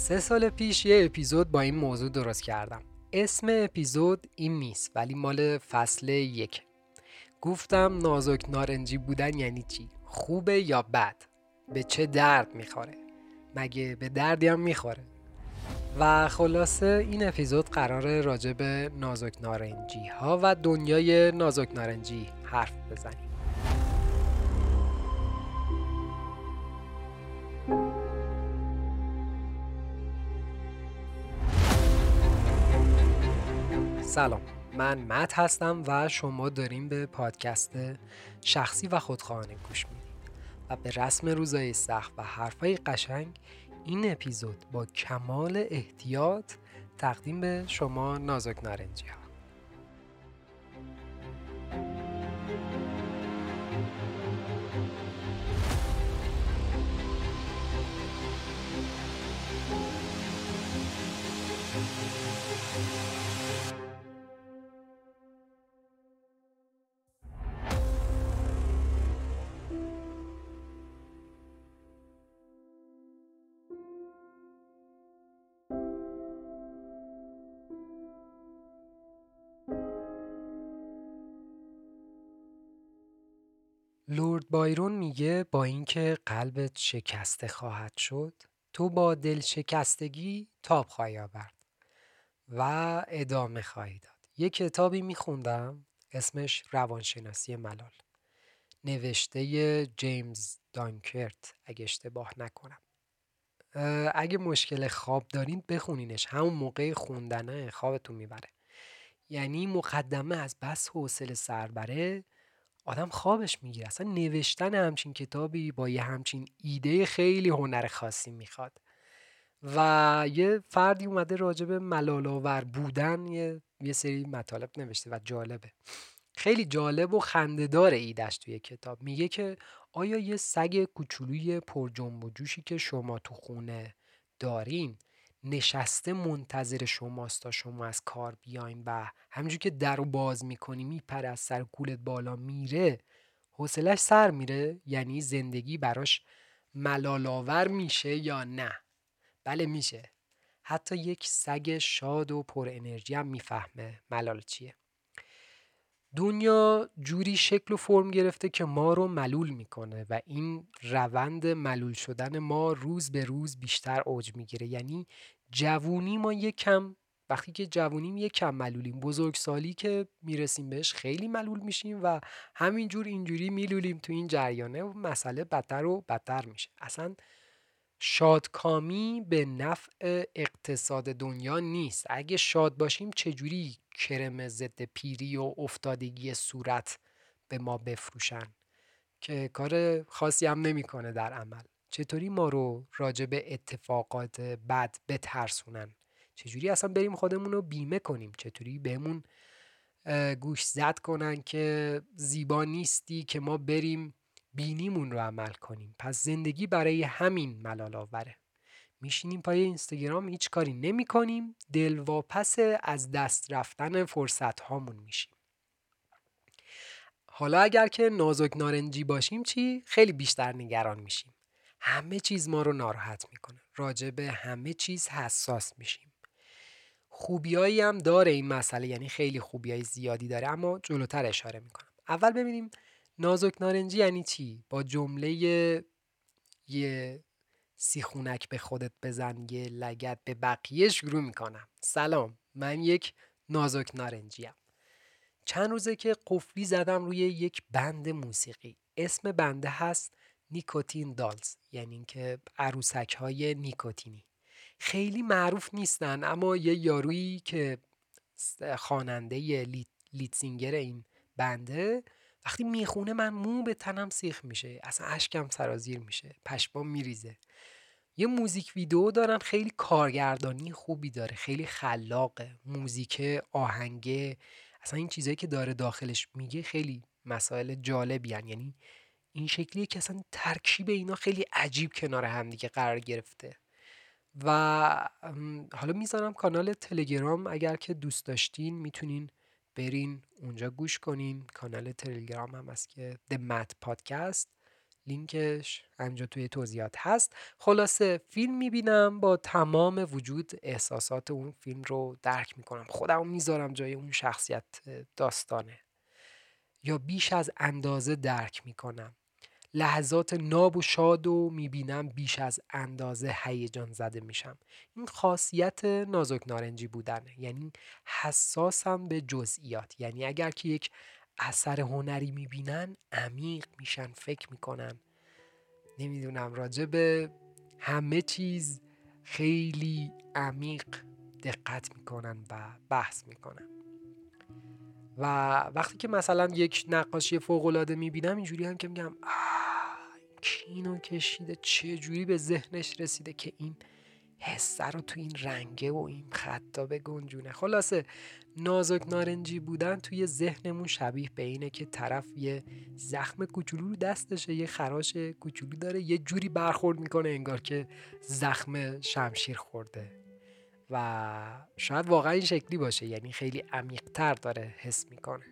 سه سال پیش یه اپیزود با این موضوع درست کردم. اسم اپیزود این نیست ولی مال فصل یک. گفتم نازک نارنجی بودن یعنی چی؟ خوبه یا بد؟ به چه درد می‌خوره؟ مگه به دردی هم می‌خوره؟ و خلاصه این اپیزود قرار راجع به نازک نارنجی ها و دنیای نازک نارنجی حرف بزنیم. سلام. من مت هستم و شما داریم به پادکست شخصی و خودخواهانه گوش می‌دید. و به رسم روزای سخت و حرفای قشنگ این اپیزود با کمال احتیاط تقدیم به شما نازک نارنجی ها لورد بایرون میگه با اینکه قلبت شکسته خواهد شد تو با دل شکستگی تاب خواهی آورد و ادامه خواهی داد. یه کتابی میخوندم اسمش روانشناسی ملال. نوشته جیمز دانکرت اگه اشتباه نکنم. اگه مشکل خواب دارین بخونینش. همون موقع خوندنه خوابتون می‌بره. یعنی مقدمه از بس حوصله سربره آدم خوابش می‌گیره. اصلا نوشتن همچین کتابی با یه همچین ایده خیلی هنر خاصی می‌خواد. و یه فردی اومده راجب ملالاور بودن یه, یه سری مطالب نوشته و جالبه. خیلی جالب و خندهدار ایدهش توی کتاب. میگه که آیا یه سگ کوچولوی پر جنب و جوشی که شما تو خونه دارین نشسته منتظر شماست تا شما از کار بیاین و همینجور که در رو باز می‌کنی میپره از سر کولت بالا میره. حوصلش سر میره. یعنی زندگی براش ملالاور میشه یا نه؟ بله میشه. حتی یک سگ شاد و پر انرژی هم می‌فهمه ملال چیه. دنیا جوری شکل و فرم گرفته که ما رو ملول می‌کنه و این روند ملول شدن ما روز به روز بیشتر اوج می‌گیره. یعنی جوونی ما یک کم وقتی که جوونیم یک کم ملولیم. بزرگسالی که می‌رسیم بهش خیلی ملول میشیم و همینجور اینجوری میلولیم تو این جریانه و مسئله بدتر و بدتر میشه. اصلا شادکامی به نفع اقتصاد دنیا نیست. اگه شاد باشیم چجوری کرم ضد پیری و افتادگی صورت به ما بفروشن؟ که کار خاصی هم نمی‌کنه در عمل. چطوری ما رو راجع به اتفاقات بد بترسونن؟ چجوری اصلا بریم خودمون رو بیمه کنیم؟ چطوری بهمون گوش زد کنن که زیبا نیستی که ما بریم بینیمون رو عمل کنیم. پس زندگی برای همین ملال آوره. میشینیم پای اینستاگرام هیچ کاری نمی کنیم. دلواپس از دست رفتن فرصت هامون میشیم. حالا اگر که نازک نارنجی باشیم چی؟ خیلی بیشتر نگران میشیم. همه چیز ما رو ناراحت می‌کنه. راجع به همه چیز حساس میشیم. خوبیایی هم داره این مسئله یعنی خیلی خوبیای زیادی داره اما جلوتر اشاره می‌کنم. اول ببینیم نازک نارنجی یعنی چی؟ با جمله یه سیخونک به خودت بزن یه لگت به بقیه شروع می‌کنم. سلام من یک نازک نارنجیم. چند روزه که قفلی زدم روی یک بند موسیقی. اسم بنده هست نیکوتین دالز یعنی اینکه عروسک های نیکوتینی. خیلی معروف نیستن اما یه یارویی که خواننده لیتسینگر این بنده وقتی می‌خونه من مو به تنم سیخ میشه اصلا اشکم سرازیر میشه پشمام میریزه. یه موزیک ویدیو دارن خیلی کارگردانی خوبی داره خیلی خلاقه موزیک آهنگه. اصلا این چیزایی که داره داخلش میگه خیلی مسائل جالبی هن. یعنی این شکلیه که اصلا ترکیب اینا خیلی عجیب کنار همدیگه قرار گرفته. و حالا می‌ذارم کانال تلگرام اگر که دوست داشتین می‌تونین برین اونجا گوش کنین. کانال تلگرام هم هست که The Mat Podcast. لینکش همینجا توی توضیحات هست. خلاصه فیلم می‌بینم. با تمام وجود احساسات اون فیلم رو درک می‌کنم. خودم می‌ذارم جای اون شخصیت داستانه. یا بیش از اندازه درک می‌کنم. لحظات ناب و شاد و می‌بینم بیش از اندازه هیجان زده میشم. این خاصیت نازک نارنجی بودنه. یعنی حساسم به جزئیات. یعنی اگر که یک اثر هنری می‌بینن عمیق میشن فکر می‌کنن. نمی‌دونم راجع به همه چیز خیلی عمیق دقت می‌کنن و بحث می‌کنن. و وقتی که مثلا یک نقاشی فوق العاده می‌بینم اینجوری هم که میگم کی اینو کشیده چه جوری به ذهنش رسیده که این حسه رو تو این رنگه و این خطا به گنجونه؟ خلاصه نازک نارنجی بودن توی ذهنمون شبیه به اینه که طرف یه زخم کوچولو رو دستشه یه خراش کوچولو داره یه جوری برخورد می‌کنه انگار که زخم شمشیر خورده. و شاید واقعا این شکلی باشه یعنی خیلی عمیقتر داره حس می‌کنه.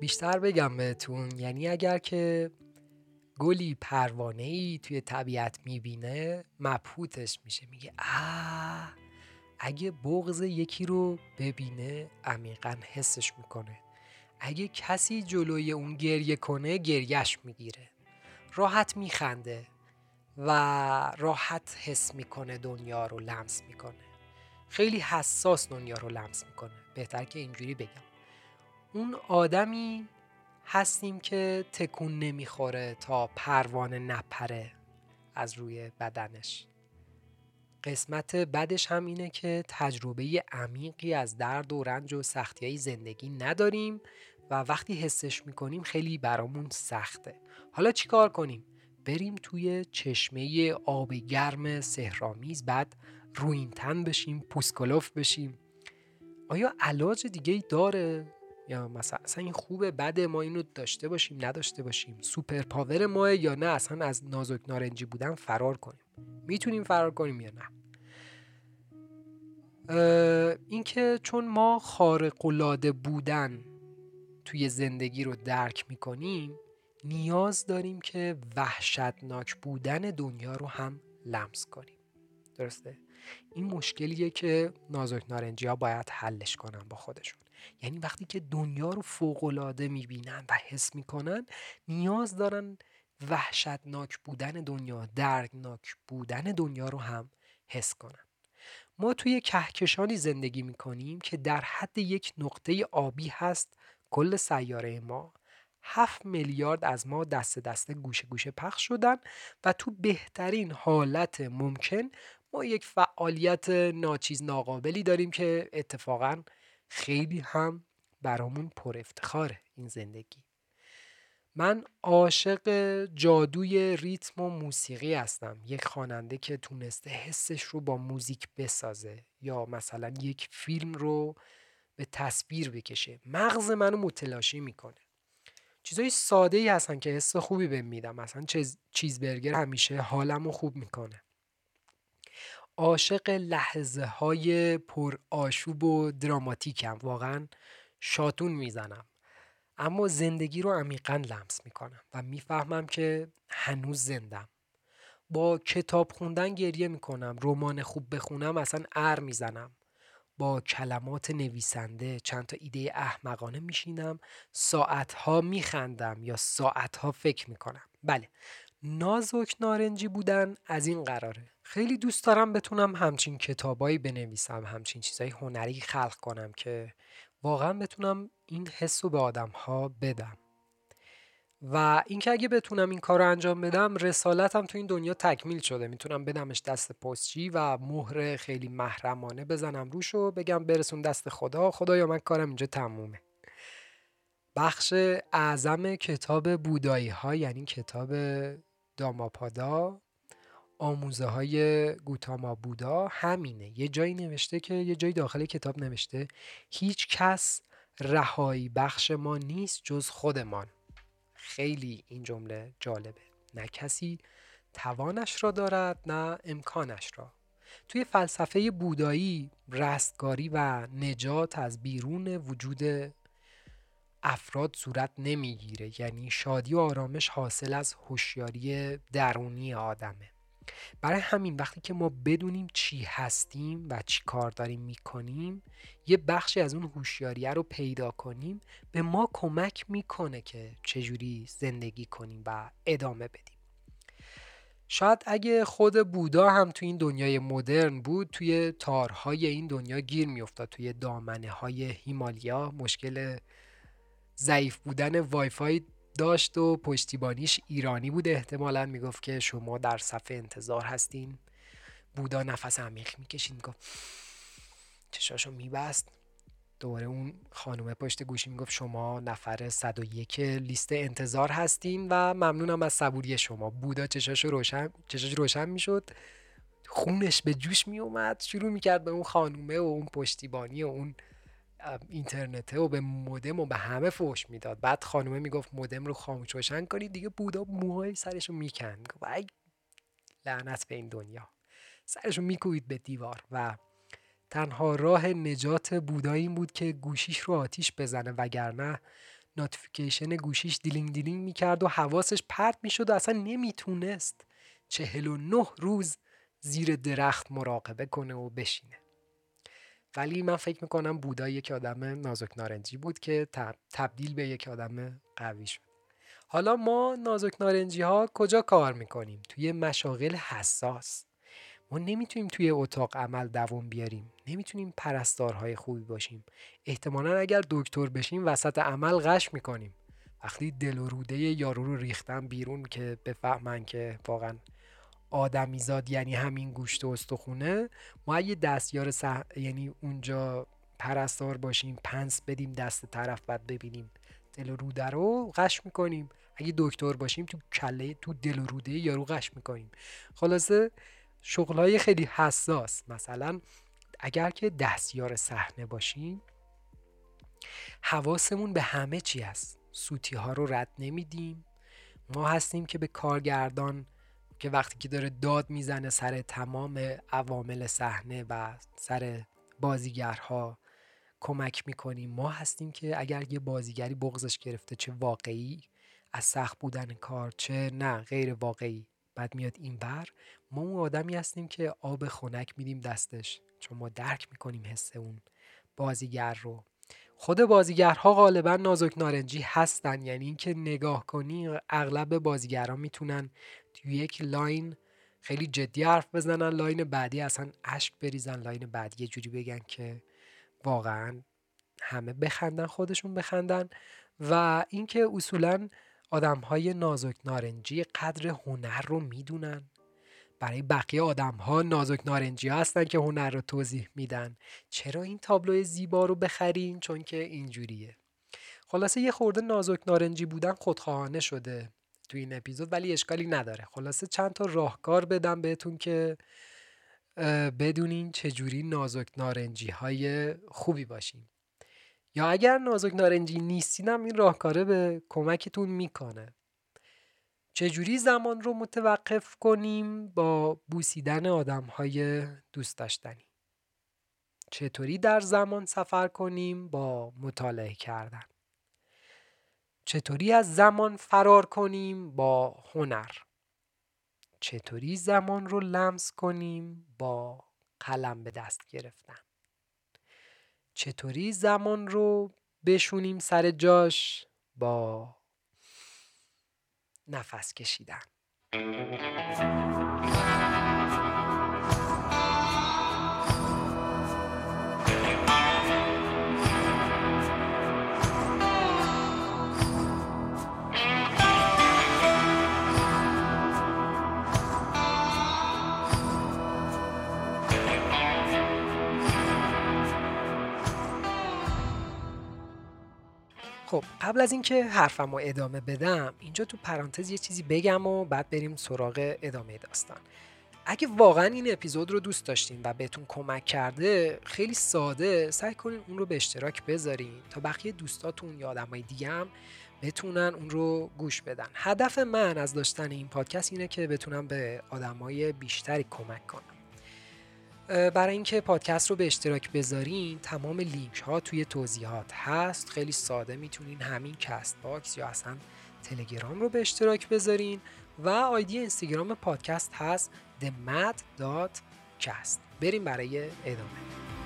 بیشتر بگم بهتون یعنی اگر که گلی پروانه ای توی طبیعت می‌بینه مبهوتش میشه. میگه آه اگه بغض یکی رو ببینه عمیقا حسش می‌کنه. اگه کسی جلوی اون گریه کنه گریش می‌گیره. راحت میخنده و راحت حس می‌کنه دنیا رو لمس می‌کنه. خیلی حساس دنیا رو لمس می‌کنه. بهتر که اینجوری بگم. اون آدمی هستیم که تکون نمی‌خوره تا پروانه نپره از روی بدنش. قسمت بدش هم اینه که تجربه عمیقی از درد و رنج و سختی های زندگی نداریم و وقتی حسش می‌کنیم خیلی برامون سخته. حالا چیکار کنیم؟ بریم توی چشمه آب گرم سحرآمیز بعد رویین‌تن بشیم پوست کلفت بشیم. آیا علاج دیگه ای داره؟ یا مثلا اصلا این خوبه بد ما اینو داشته باشیم نداشته باشیم؟ superpower ما یا نه؟ اصلا از نازک نارنجی بودن فرار کنیم. می‌تونیم فرار کنیم یا نه؟ اینکه چون ما خارق العاده بودن توی زندگی رو درک می‌کنیم نیاز داریم که وحشتناک بودن دنیا رو هم لمس کنیم. درسته؟ این مشکلیه که نازک نارنجی ها باید حلش کنن با خودشون. یعنی وقتی که دنیا رو فوقالعاده می‌بینن و حس می‌کنن نیاز دارن وحشتناک بودن دنیا دردناک بودن دنیا رو هم حس کنن. ما توی کهکشانی زندگی می‌کنیم که در حد یک نقطه آبی هست کل سیاره ما. هفت میلیارد از ما دست دسته گوشه گوشه پخش شدن و تو بهترین حالت ممکن ما یک فعالیت ناچیز ناقابلی داریم که اتفاقا خیلی هم برامون پر افتخاره این زندگی. من عاشق جادوی ریتم و موسیقی هستم. یک خواننده که تونسته حسش رو با موزیک بسازه یا مثلا یک فیلم رو به تصویر بکشه. مغز منو متلاشی می‌کنه. چیزای ساده ای هستن که حس خوبی بهم میدم مثلا چیز برگر همیشه حالمو خوب می‌کنه. عاشق لحظه های پر آشوب و دراماتیکم. واقعا شاتون می‌زنم. اما زندگی رو عمیقا لمس می‌کنم و می‌فهمم که هنوز زندم. با کتاب خوندن گریه می‌کنم رمان خوب بخونم اصلا ار می‌زنم. با کلمات نویسنده چند تا ایده احمقانه میشینم ساعتها میخندم یا ساعتها فکر می‌کنم. بله نازک نارنجی بودن از این قراره. خیلی دوست دارم بتونم همچین کتابایی بنویسم همچین چیزای هنری خلق کنم که واقعا بتونم این حس رو به آدم ها بدم. و اینکه اگه بتونم این کار رو انجام بدم رسالتم تو این دنیا تکمیل شده. می‌تونم بدمش دست پستچی و مهر خیلی محرمانه بزنم روش و بگم برسون دست خدا. خدایا من کارم اینجا تمومه. بخش اعظم کتاب بودایی ها یعنی کتاب داماپادا آموزه های گوتاما بودا همینه. یه جایی نوشته که یه جایی داخل کتاب نوشته هیچ کس رهایی بخش ما نیست جز خودمان. خیلی این جمله جالبه. نه کسی توانش را دارد نه امکانش را. توی فلسفه بودایی رستگاری و نجات از بیرون وجود افراد صورت نمی‌گیره. یعنی شادی و آرامش حاصل از هوشیاری درونی آدمه. برای همین وقتی که ما بدونیم چی هستیم و چی کار داریم می‌کنیم یه بخشی از اون هوشیاریه رو پیدا کنیم به ما کمک می‌کنه که چجوری زندگی کنیم و ادامه بدیم. شاید اگه خود بودا هم توی این دنیای مدرن بود توی تارهای این دنیا گیر میافتاد توی دامنه های هیمالیا مشکل ضعیف بودن وایفای داشت و پشتیبانیش ایرانی بود احتمالا. می‌گفت که شما در صفحه انتظار هستین. بودا نفس عمیق می‌کشید. می‌گفت چشاشو میبست. دوره اون خانومه پشت گوشی می‌گفت شما نفر 101 لیست انتظار هستین و ممنونم از صبوری شما. بودا چشاشو روشن چشاش روشن می‌شد. خونش به جوش میومد شروع می‌کرد به اون خانومه و اون پشتیبانی و اون اینترنته و به مودم و به همه فوش می‌داد. بعد خانومه می‌گفت مودم رو خاموش روشن کنید دیگه بودا موهای سرش رو می‌کند و لعنت به این دنیا. سرش رو میکوید به دیوار و تنها راه نجات بودا این بود که گوشیش رو آتیش بزنه وگرنه notification گوشیش دیلینگ دیلینگ می‌کرد و حواسش پرت می‌شد و اصلا نمی‌تونست چهل و نه روز زیر درخت مراقبه کنه و بشینه. ولی من فکر می‌کنم بودا یک آدم نازک نارنجی بود که تبدیل به یک آدم قوی شد. حالا ما نازک نارنجی ها کجا کار می‌کنیم؟ توی مشاغل حساس. ما نمی‌تونیم توی اتاق عمل دوام بیاریم. نمی‌تونیم پرستارهای خوبی باشیم. احتمالا اگر دکتر بشیم وسط عمل غش می‌کنیم. وقتی دل و روده یارو رو ریختن بیرون که بفهمن که واقعا آدمیزاد یعنی همین گوشت و استخونه ما اگه دستیار سح... یعنی اونجا پرستار باشیم پنس بدیم دست طرف بعد ببینیم دل و روده رو قش می‌کنیم. اگه دکتر باشیم تو کله تو دل و روده یارو قش می‌کنیم. خلاصه شغلهای خیلی حساس. مثلا اگر که دستیار صحنه باشیم حواسمون به همه چی هست. سوتی ها رو رد نمیدیم. ما هستیم که به کارگردان که وقتی که داره داد می‌زنه سر تمام عوامل صحنه و سر بازیگرها کمک می‌کنیم ما هستیم که اگر یه بازیگری بغزش گرفته چه واقعی از سخت بودن کار چه نه غیر واقعی بعد میاد این بر ما اون آدمی هستیم که آب خنک میدیم دستش. چون ما درک می‌کنیم حس اون بازیگر رو. خود بازیگرها غالبا نازک نارنجی هستن. یعنی اینکه نگاه کنی اغلب بازیگرها می‌تونن یک لاین خیلی جدی حرف بزنن line بعدی اصلا اشک بریزن line بعدی یه جوری بگن که واقعا همه بخندن خودشون بخندن و اینکه اصولا آدم های نازک نارنجی قدر هنر رو می‌دونن. برای بقیه آدم ها نازک نارنجی هستن که هنر رو توضیح میدن. چرا این تابلو زیبا رو بخرین چون که اینجوریه. خلاصه یه خورده نازک نارنجی بودن خودخواهانه شده. تو این اپیزود ولی اشکالی نداره. خلاصه چند تا راهکار بدم بهتون که بدونین چجوری نازک نارنجی های خوبی باشین. یا اگر نازک نارنجی نیستینم این راهکاره به کمکتون می‌کنه. چجوری زمان رو متوقف کنیم با بوسیدن آدم های دوست داشتنی؟ چطوری در زمان سفر کنیم با مطالعه کردن؟ چطوری از زمان فرار کنیم با هنر؟ چطوری زمان رو لمس کنیم با قلم به دست گرفتن؟ چطوری زمان رو بشونیم سر جاش با نفس کشیدن؟ خب قبل از اینکه حرفم رو ادامه بدم اینجا تو پرانتز یه چیزی بگم و بعد بریم سراغ ادامه داستان. اگه واقعا این اپیزود رو دوست داشتین و بهتون کمک کرده خیلی ساده سعی کنین اون رو به اشتراک بذارین تا بقیه دوستاتون یا آدمای دیگه هم بتونن اون رو گوش بدن. هدف من از داشتن این پادکست اینه که بتونم به آدمای بیشتری کمک کنم. برای اینکه پادکست رو به اشتراک بذارین تمام لینک ها توی توضیحات هست. خیلی ساده می‌تونین همین Castbox یا اصلا تلگرام رو به اشتراک بذارین. و آیدی اینستاگرام پادکست هست themad.cast بریم برای ادامه.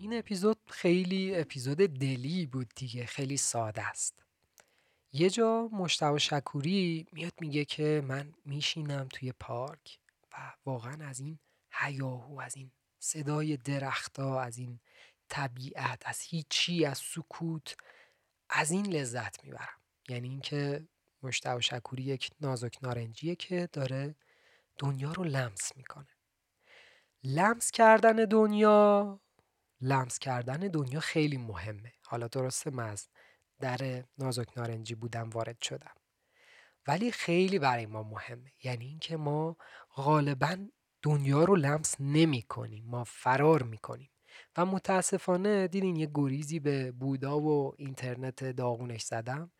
این اپیزود خیلی اپیزود دلی بود دیگه خیلی ساده است. یه جا مشتبه شکوری میاد میگه که من میشینم توی پارک و واقعا از این هیاهو از این صدای درختا از این طبیعت از هیچی از سکوت از این لذت می‌برم. یعنی اینکه مشتبه شکوری یک نازک نارنجیه که داره دنیا رو لمس می‌کنه. لمس کردن دنیا لمس کردن دنیا خیلی مهمه. حالا درسته من از در نازک نارنجی بودم وارد شدم. ولی خیلی برای ما مهمه. یعنی اینکه ما غالبا دنیا رو لمس نمی کنیم. ما فرار می کنیم. و متاسفانه دیدین یه گریزی به بودا و اینترنت داغونش زدم.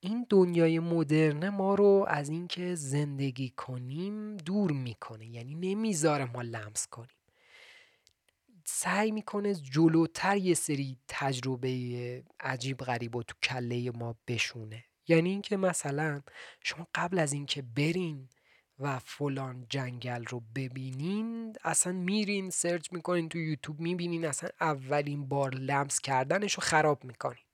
این دنیای مدرن ما رو از اینکه زندگی کنیم دور می‌کنه یعنی نمی‌ذاره ما لمس کنیم. سعی می‌کنه جلوتر یه سری تجربه عجیب غریب و تو کله ما بشونه. یعنی اینکه مثلا شما قبل از اینکه برین و فلان جنگل رو ببینین اصلا میرین سرچ می‌کنین تو یوتیوب می‌بینین اصلا اولین بار لمس کردنش رو خراب می‌کنین.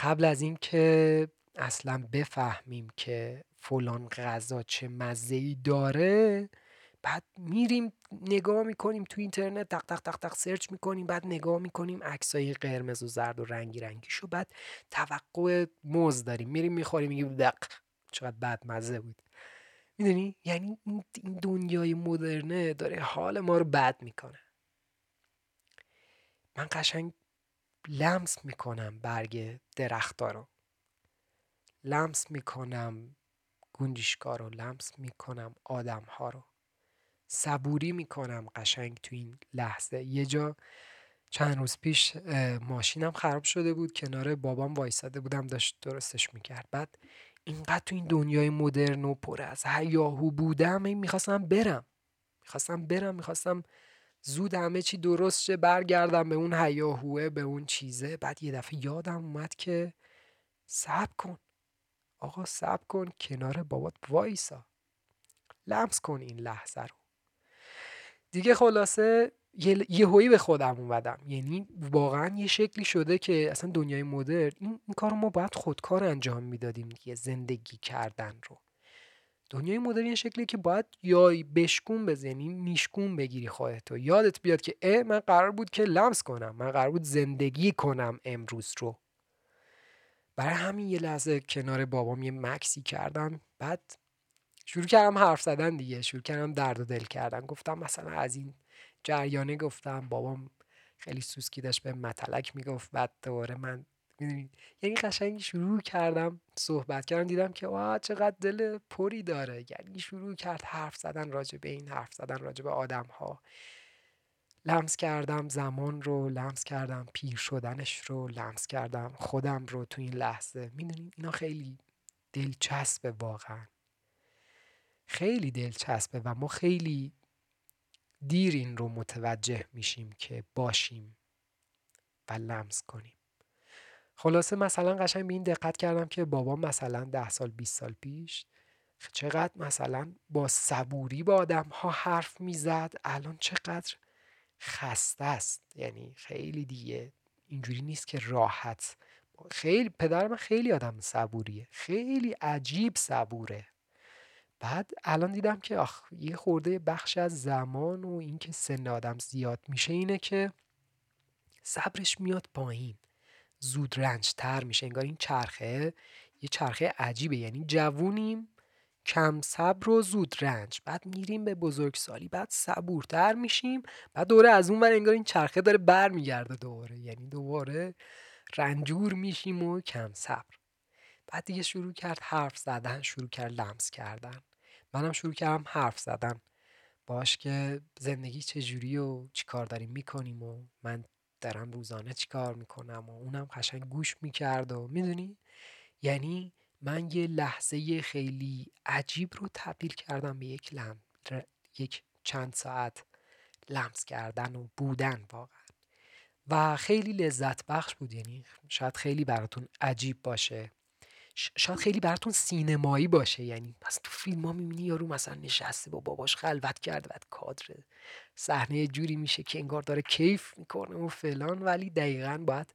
قبل از اینکه اصلا بفهمیم که فلان غذا چه مزه داره بعد میریم نگاه می‌کنیم تو اینترنت تق تق تق تق سرچ می‌کنیم بعد نگاه می‌کنیم عکسای قرمز و زرد و رنگی رنگی شو بعد توقع موز داریم. میریم می‌خوریم میگیم دق چقدر بد مزه بود. می‌دونی؟ یعنی این دنیای مدرنه داره حال ما رو بد می‌کنه. من قشنگ لمس می‌کنم برگ درختا رو. لمس می‌کنم گنجشکا رو لمس می‌کنم آدم ها رو. صبوری می‌کنم قشنگ تو این لحظه. یه جا چند روز پیش ماشینم خراب شده بود کنار بابام وایساده بودم داشت درستش می‌کرد. بعد اینقدر تو این دنیای مدرن و پر از هیاهو بودم می‌خواستم برم. می‌خواستم برم می‌خواستم زود همه چی درست شه برگردم به اون هیاهوه به اون چیزه. بعد یه دفعه یادم اومد که صبر کن. آقا صبر کن کنار بابات وایسا. لمس کن این لحظه رو. دیگه خلاصه یه هایی به خودم اومدم. یعنی واقعا یه شکلی شده که اصلا دنیای مدرن این, این کار ما باید خودکار انجام می‌دادیم دیگه زندگی کردن رو. دنیای مدرن یه شکلی که باید یا بشکون بزنی یعنی میشکون بگیری خودتو. یادت بیاد که اه من قرار بود که لمس کنم. من قرار بود زندگی کنم امروز رو. برای همین یه لحظه کنار بابام یه مکسی کردم. بعد شروع کردم حرف زدن دیگه شروع کردم درد و دل کردن. گفتم مثلا از این جریانه گفتم بابام خیلی سوسکی داشت به متلک می‌گفت بعد دوباره من می‌دونید یعنی قشنگ شروع کردم صحبت کردم دیدم که واه چقدر دل پری داره. یعنی شروع کرد حرف زدن راجع به این حرف زدن راجع به آدم ها لمس کردم زمان رو لمس کردم پیر شدنش رو لمس کردم خودم رو تو این لحظه. می‌دونید اینا خیلی دلچسبه واقعا. خیلی دلچسبه و ما خیلی دیر این رو متوجه میشیم که باشیم و لمس کنیم. خلاصه مثلا قشنگ به این دقت کردم که بابا مثلا ده سال 20 سال پیش چقدر مثلا با صبوری با آدم ها حرف می‌زد الان چقدر خسته است. یعنی خیلی دیگه اینجوری نیست که راحت. خیلی پدر من خیلی آدم صبوریه. خیلی عجیب صبوره. بعد الان دیدم که آخ یه خورده بخش از زمان و اینکه سن آدم زیاد میشه اینه که صبرش میاد پایین. زود رنج تر میشه انگار این چرخه یه چرخه عجیبه. یعنی جوونیم کم صبر و زود رنج. بعد میریم به بزرگسالی بعد صبورتر میشیم. بعد دوره از اون ور انگار این چرخه داره برمیگرده دوباره. یعنی دوباره رنجور میشیم و کم صبر. بعد دیگه شروع کرد حرف زدن شروع کرد لمس کردن. منم شروع کردم حرف زدن. باش که زندگی چجوری و چیکار داریم می‌کنیم و من دارم روزانه چیکار می‌کنم و اونم قشنگ گوش می‌کرد و می‌دونی؟ یعنی من یه لحظه خیلی عجیب رو تبدیل کردم به یک لم یک چند ساعت لمس کردن و بودن واقعا. و خیلی لذت بخش بود یعنی شاید خیلی براتون عجیب باشه. شاید خیلی براتون سینمایی باشه. یعنی مثلا تو فیلم ها می‌بینی یارو مثلا نشسته با باباش خلوت کرده بعد کادر صحنه جوری میشه که انگار داره کیف می‌کنه و فلان. ولی دقیقا باید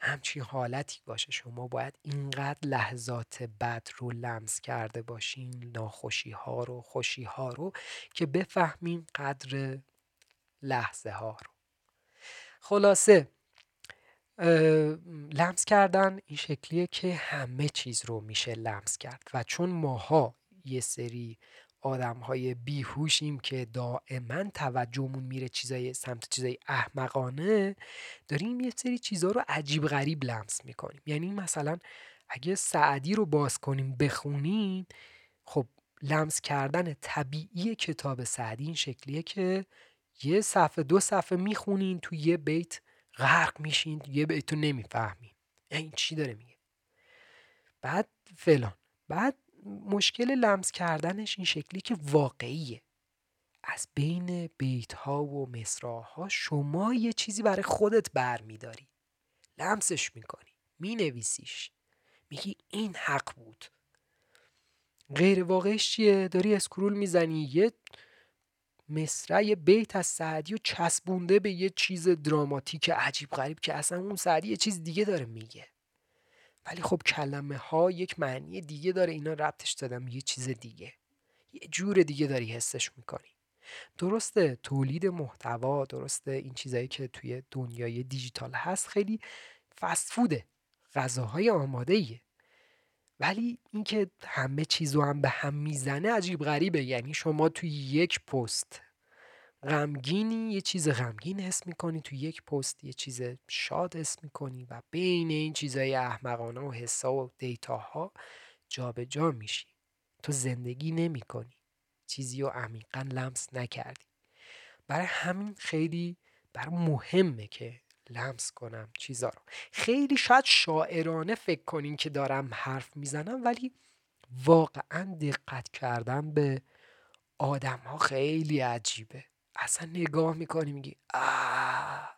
همچین حالتی باشه. شما باید اینقدر لحظات بد رو لمس کرده باشین ناخوشی ها رو خوشی ها رو که بفهمین قدر لحظه ها رو. خلاصه لمس کردن این شکلیه که همه چیز رو میشه لمس کرد و چون ماها یه سری آدم های بیهوشیم که دائما توجهمون میره چیزای سمت چیزای احمقانه داریم یه سری چیزها رو عجیب غریب لمس می‌کنیم. یعنی مثلا اگه سعدی رو باز کنیم بخونیم خب لمس کردن طبیعی کتاب سعدی این شکلیه که یه صفحه دو صفحه می‌خونین تو یه بیت غرق میشین یه بیت رو نمی‌فهمین این چی داره میگه؟ بعد فلان. بعد مشکل لمس کردنش این شکلی که واقعیه. از بین بیت ها و مصراها شما یه چیزی برای خودت بر میداری لمسش می‌کنی. مینویسیش. میگی این حق بود. غیر واقعش چیه؟ داری اسکرول می‌زنی. یه مصرع بیت از سعدی و چسبونده به یه چیز دراماتیک عجیب غریب که اصلا اون سعدی یه چیز دیگه داره میگه. ولی خب کلمه ها یک معنی دیگه داره اینا ربطش دادم یه چیز دیگه. یه جور دیگه داری حسش می‌کنی. درسته تولید محتوا درسته این چیزایی که توی دنیای دیجیتال هست خیلی فست فوده غذاهای آماده ایه ولی اینکه همه چیز رو هم به هم می‌زنه عجیب غریبه. یعنی شما توی یک پست غمگینی یه چیز غمگین حس می‌کنی تو یک پست یه چیز شاد حس می‌کنی و بین این چیزای احمقانه و حسا و دیتاها جابجا جا میشی. تو زندگی نمی‌کنی. چیزی رو عمیقا لمس نکردی. برای همین خیلی برای مهمه که لمس کنم چیزا رو. خیلی شاید شاعرانه فکر کنین که دارم حرف می‌زنم ولی واقعا دقت کردن به آدم ها خیلی عجیبه. اصلا نگاه می‌کنی میگی آه!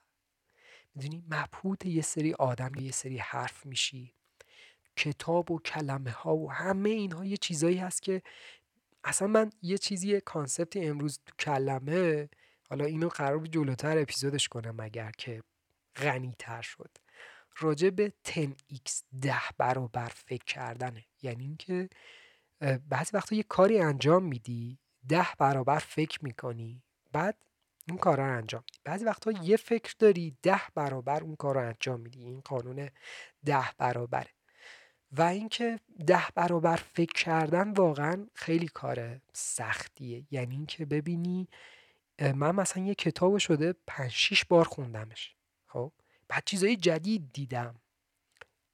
می‌دونی مبهوت یه سری آدم یه سری حرف میشی. کتاب و کلمه ها و همه اینها یه چیزایی هست که اصلا من یه چیزی کانسپتی امروز کلمه حالا اینو قرار جلوتر اپیزودش کنم اگر که غنی تر شد. راجع به 10x ده برابر فکر کردنه یعنی اینکه بعضی وقتا یه کاری انجام میدی ده برابر فکر می‌کنی بعد این کار رو انجام میدی. بعضی وقتا یه فکر داری ده برابر اون کار رو انجام میدی. این قانون ده برابره. و اینکه ده برابر فکر کردن واقعا خیلی کار سختیه. یعنی اینکه ببینی من مثلا یه کتاب شده پنج شیش بار خوندمش. خب؟ بعد چیزای جدید دیدم.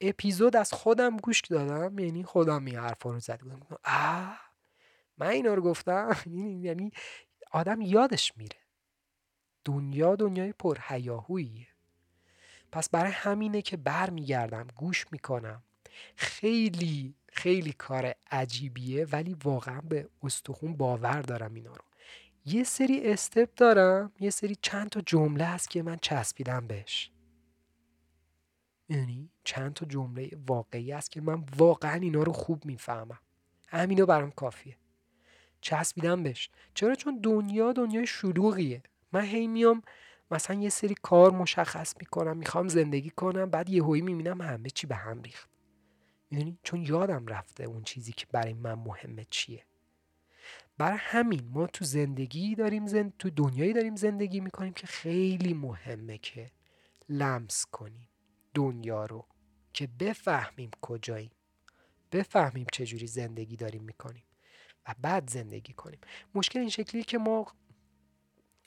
اپیزود از خودم گوش دادم یعنی خودم این حرفا رو زد. بودم آه من اینا رو گفتم. یعنی آدم یادش میره. دنیا دنیای پر هیاهوییه پس برای همینه که برمیگردم گوش می‌کنم. خیلی خیلی کار عجیبیه ولی واقعا به استخون باور دارم اینا رو. یه سری استپ دارم یه سری چند تا جمله هست که من چسبیدم بهش. یعنی چند تا جمله واقعی است که من واقعا اینا رو خوب می‌فهمم. همینو برام کافیه. چسبیدم بهش. چرا؟ چون دنیا دنیای شلوغیه. من هی میام مثلا یه سری کار مشخص می‌کنم می‌خوام زندگی کنم بعد یه هایی می‌بینم همه چی به هم ریخت. می‌دونی چون یادم رفته اون چیزی که برای من مهمه چیه. برای همین ما تو زندگی داریم زند... تو دنیایی داریم زندگی می‌کنیم که خیلی مهمه که لمس کنیم دنیا رو که بفهمیم کجاییم. بفهمیم چجوری زندگی داریم می‌کنیم و بعد زندگی کنیم. مشکل این شکلی که ما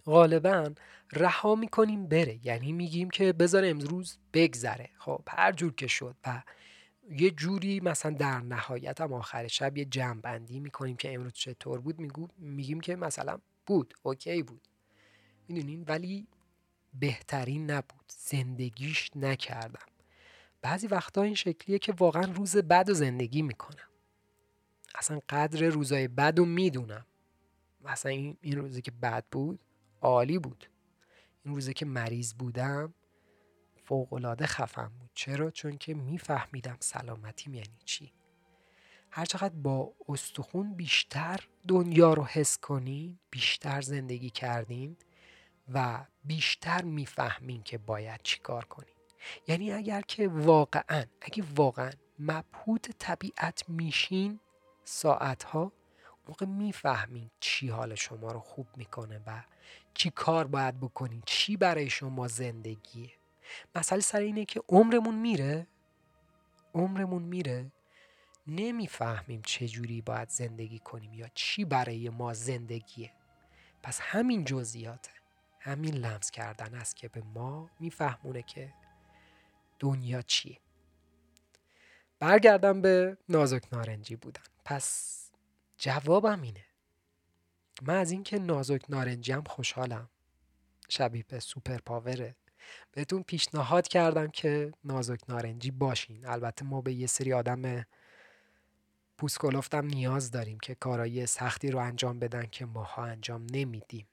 غالبا رها می‌کنیم بره. یعنی میگیم که بذار امروز بگذره. خب هر جور که شد و یه جوری مثلا در نهایت هم آخر شب یه جمع بندی می‌کنیم که امروز چطور بود میگو میگیم که مثلا بود اوکی بود. می‌دونین؟ ولی بهترین نبود. زندگیش نکردم. بعضی وقتا این شکلیه که واقعا روز بد و زندگی می‌کنم. اصلا قدر روزای بد و می‌دونم. مثلا این روزی که بد بود عالی بود. این روزی که مریض بودم فوقالعاده خفم بود. چرا؟ چون که میفهمیدم سلامتیم یعنی چی. هر چقدر با استخون بیشتر دنیا رو حس کنین بیشتر زندگی کردین و بیشتر می‌فهمین که باید چیکار کنین. یعنی اگر که واقعا اگه واقعا مبهوت طبیعت میشین ساعتها موقع می‌فهمین چی حال شما رو خوب می‌کنه و چی کار باید بکنین چی برای شما زندگیه. مسئله سر اینه که عمرمون میره. عمرمون میره. نمی‌فهمیم جوری باید زندگی کنیم یا چی برای ما زندگیه. پس همین جزئیاته. همین لمس کردن است که به ما میفهمونه که دنیا چیه. برگردم به نازک نارنجی بودن. پس جوابم اینه. من از اینکه نازک نارنجی هم خوشحالم. شبیه به سوپر پاوره. بهتون پیشنهاد کردم که نازک نارنجی باشین. البته ما به یه سری آدم پوسکلفتم نیاز داریم که کارایی سختی رو انجام بدن که ماها انجام نمیدیم.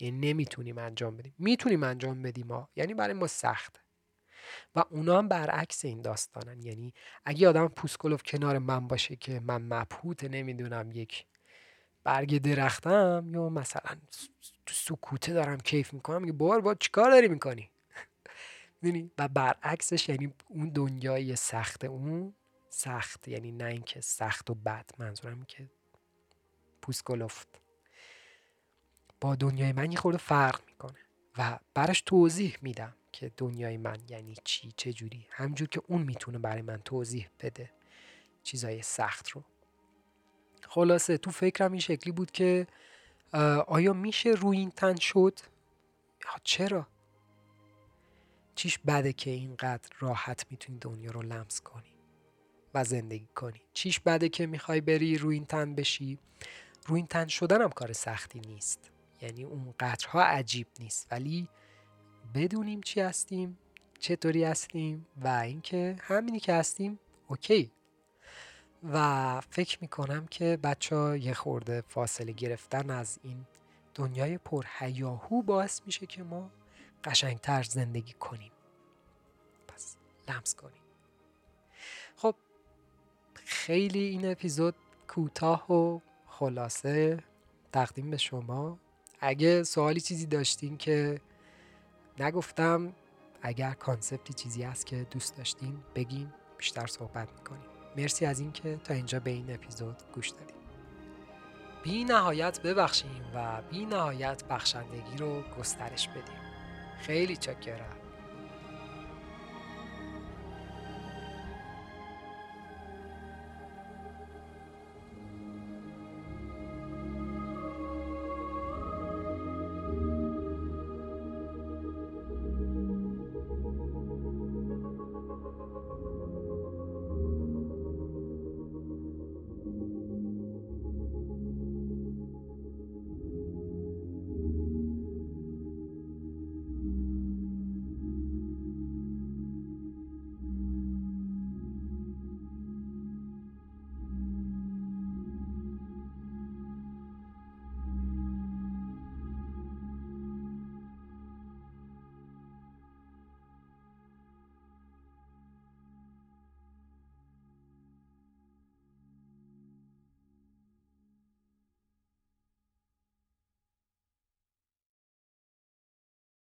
یعنی نمی‌تونیم انجام بدیم. می‌تونیم انجام بدیم ما. یعنی برای ما سخت. و اونا هم برعکس این داستانن. یعنی اگه آدم پوسکلوف کنار من باشه که من مبهوت نمی‌دونم یک برگ درختم یا مثلا تو سکوته دارم کیف می‌کنم میگه بار با چیکار داری می‌کنی؟ می‌دونی و برعکسش یعنی اون دنیای سخت اون سخت یعنی نه اینکه سخت و بد منظورم که پوسکلفت با دنیای من یه خورده فرق می‌کنه و براش توضیح میدم که دنیای من یعنی چی چه جوری. همجور که اون می‌تونه برای من توضیح بده چیزای سخت رو. خلاصه تو فکرم این شکلی بود که آیا میشه روی این تن شد؟ چرا؟ چیش بده که اینقدر راحت می‌تونی دنیا رو لمس کنی و زندگی کنی. چیش بده که می‌خوای بری روی این تن بشی؟ روی این تن شدن هم کار سختی نیست. یعنی اون قطرها عجیب نیست. ولی بدونیم چی هستیم چطوری هستیم و اینکه همینی که هستیم اوکی. و فکر می‌کنم که بچه ها یه خورده فاصله گرفتن از این دنیای پرهیاهو باعث میشه که ما قشنگتر زندگی کنیم. پس لمس کنیم. خب خیلی این اپیزود کوتاه و خلاصه تقدیم به شما. اگه سوالی چیزی داشتین که نگفتم اگر کانسپتی چیزی هست که دوست داشتین بگین بیشتر صحبت می‌کنیم. مرسی از اینکه تا اینجا به این اپیزود گوش دادیم بی نهایت ببخشیم و بی نهایت بخشندگی رو گسترش بدیم. خیلی چکرم.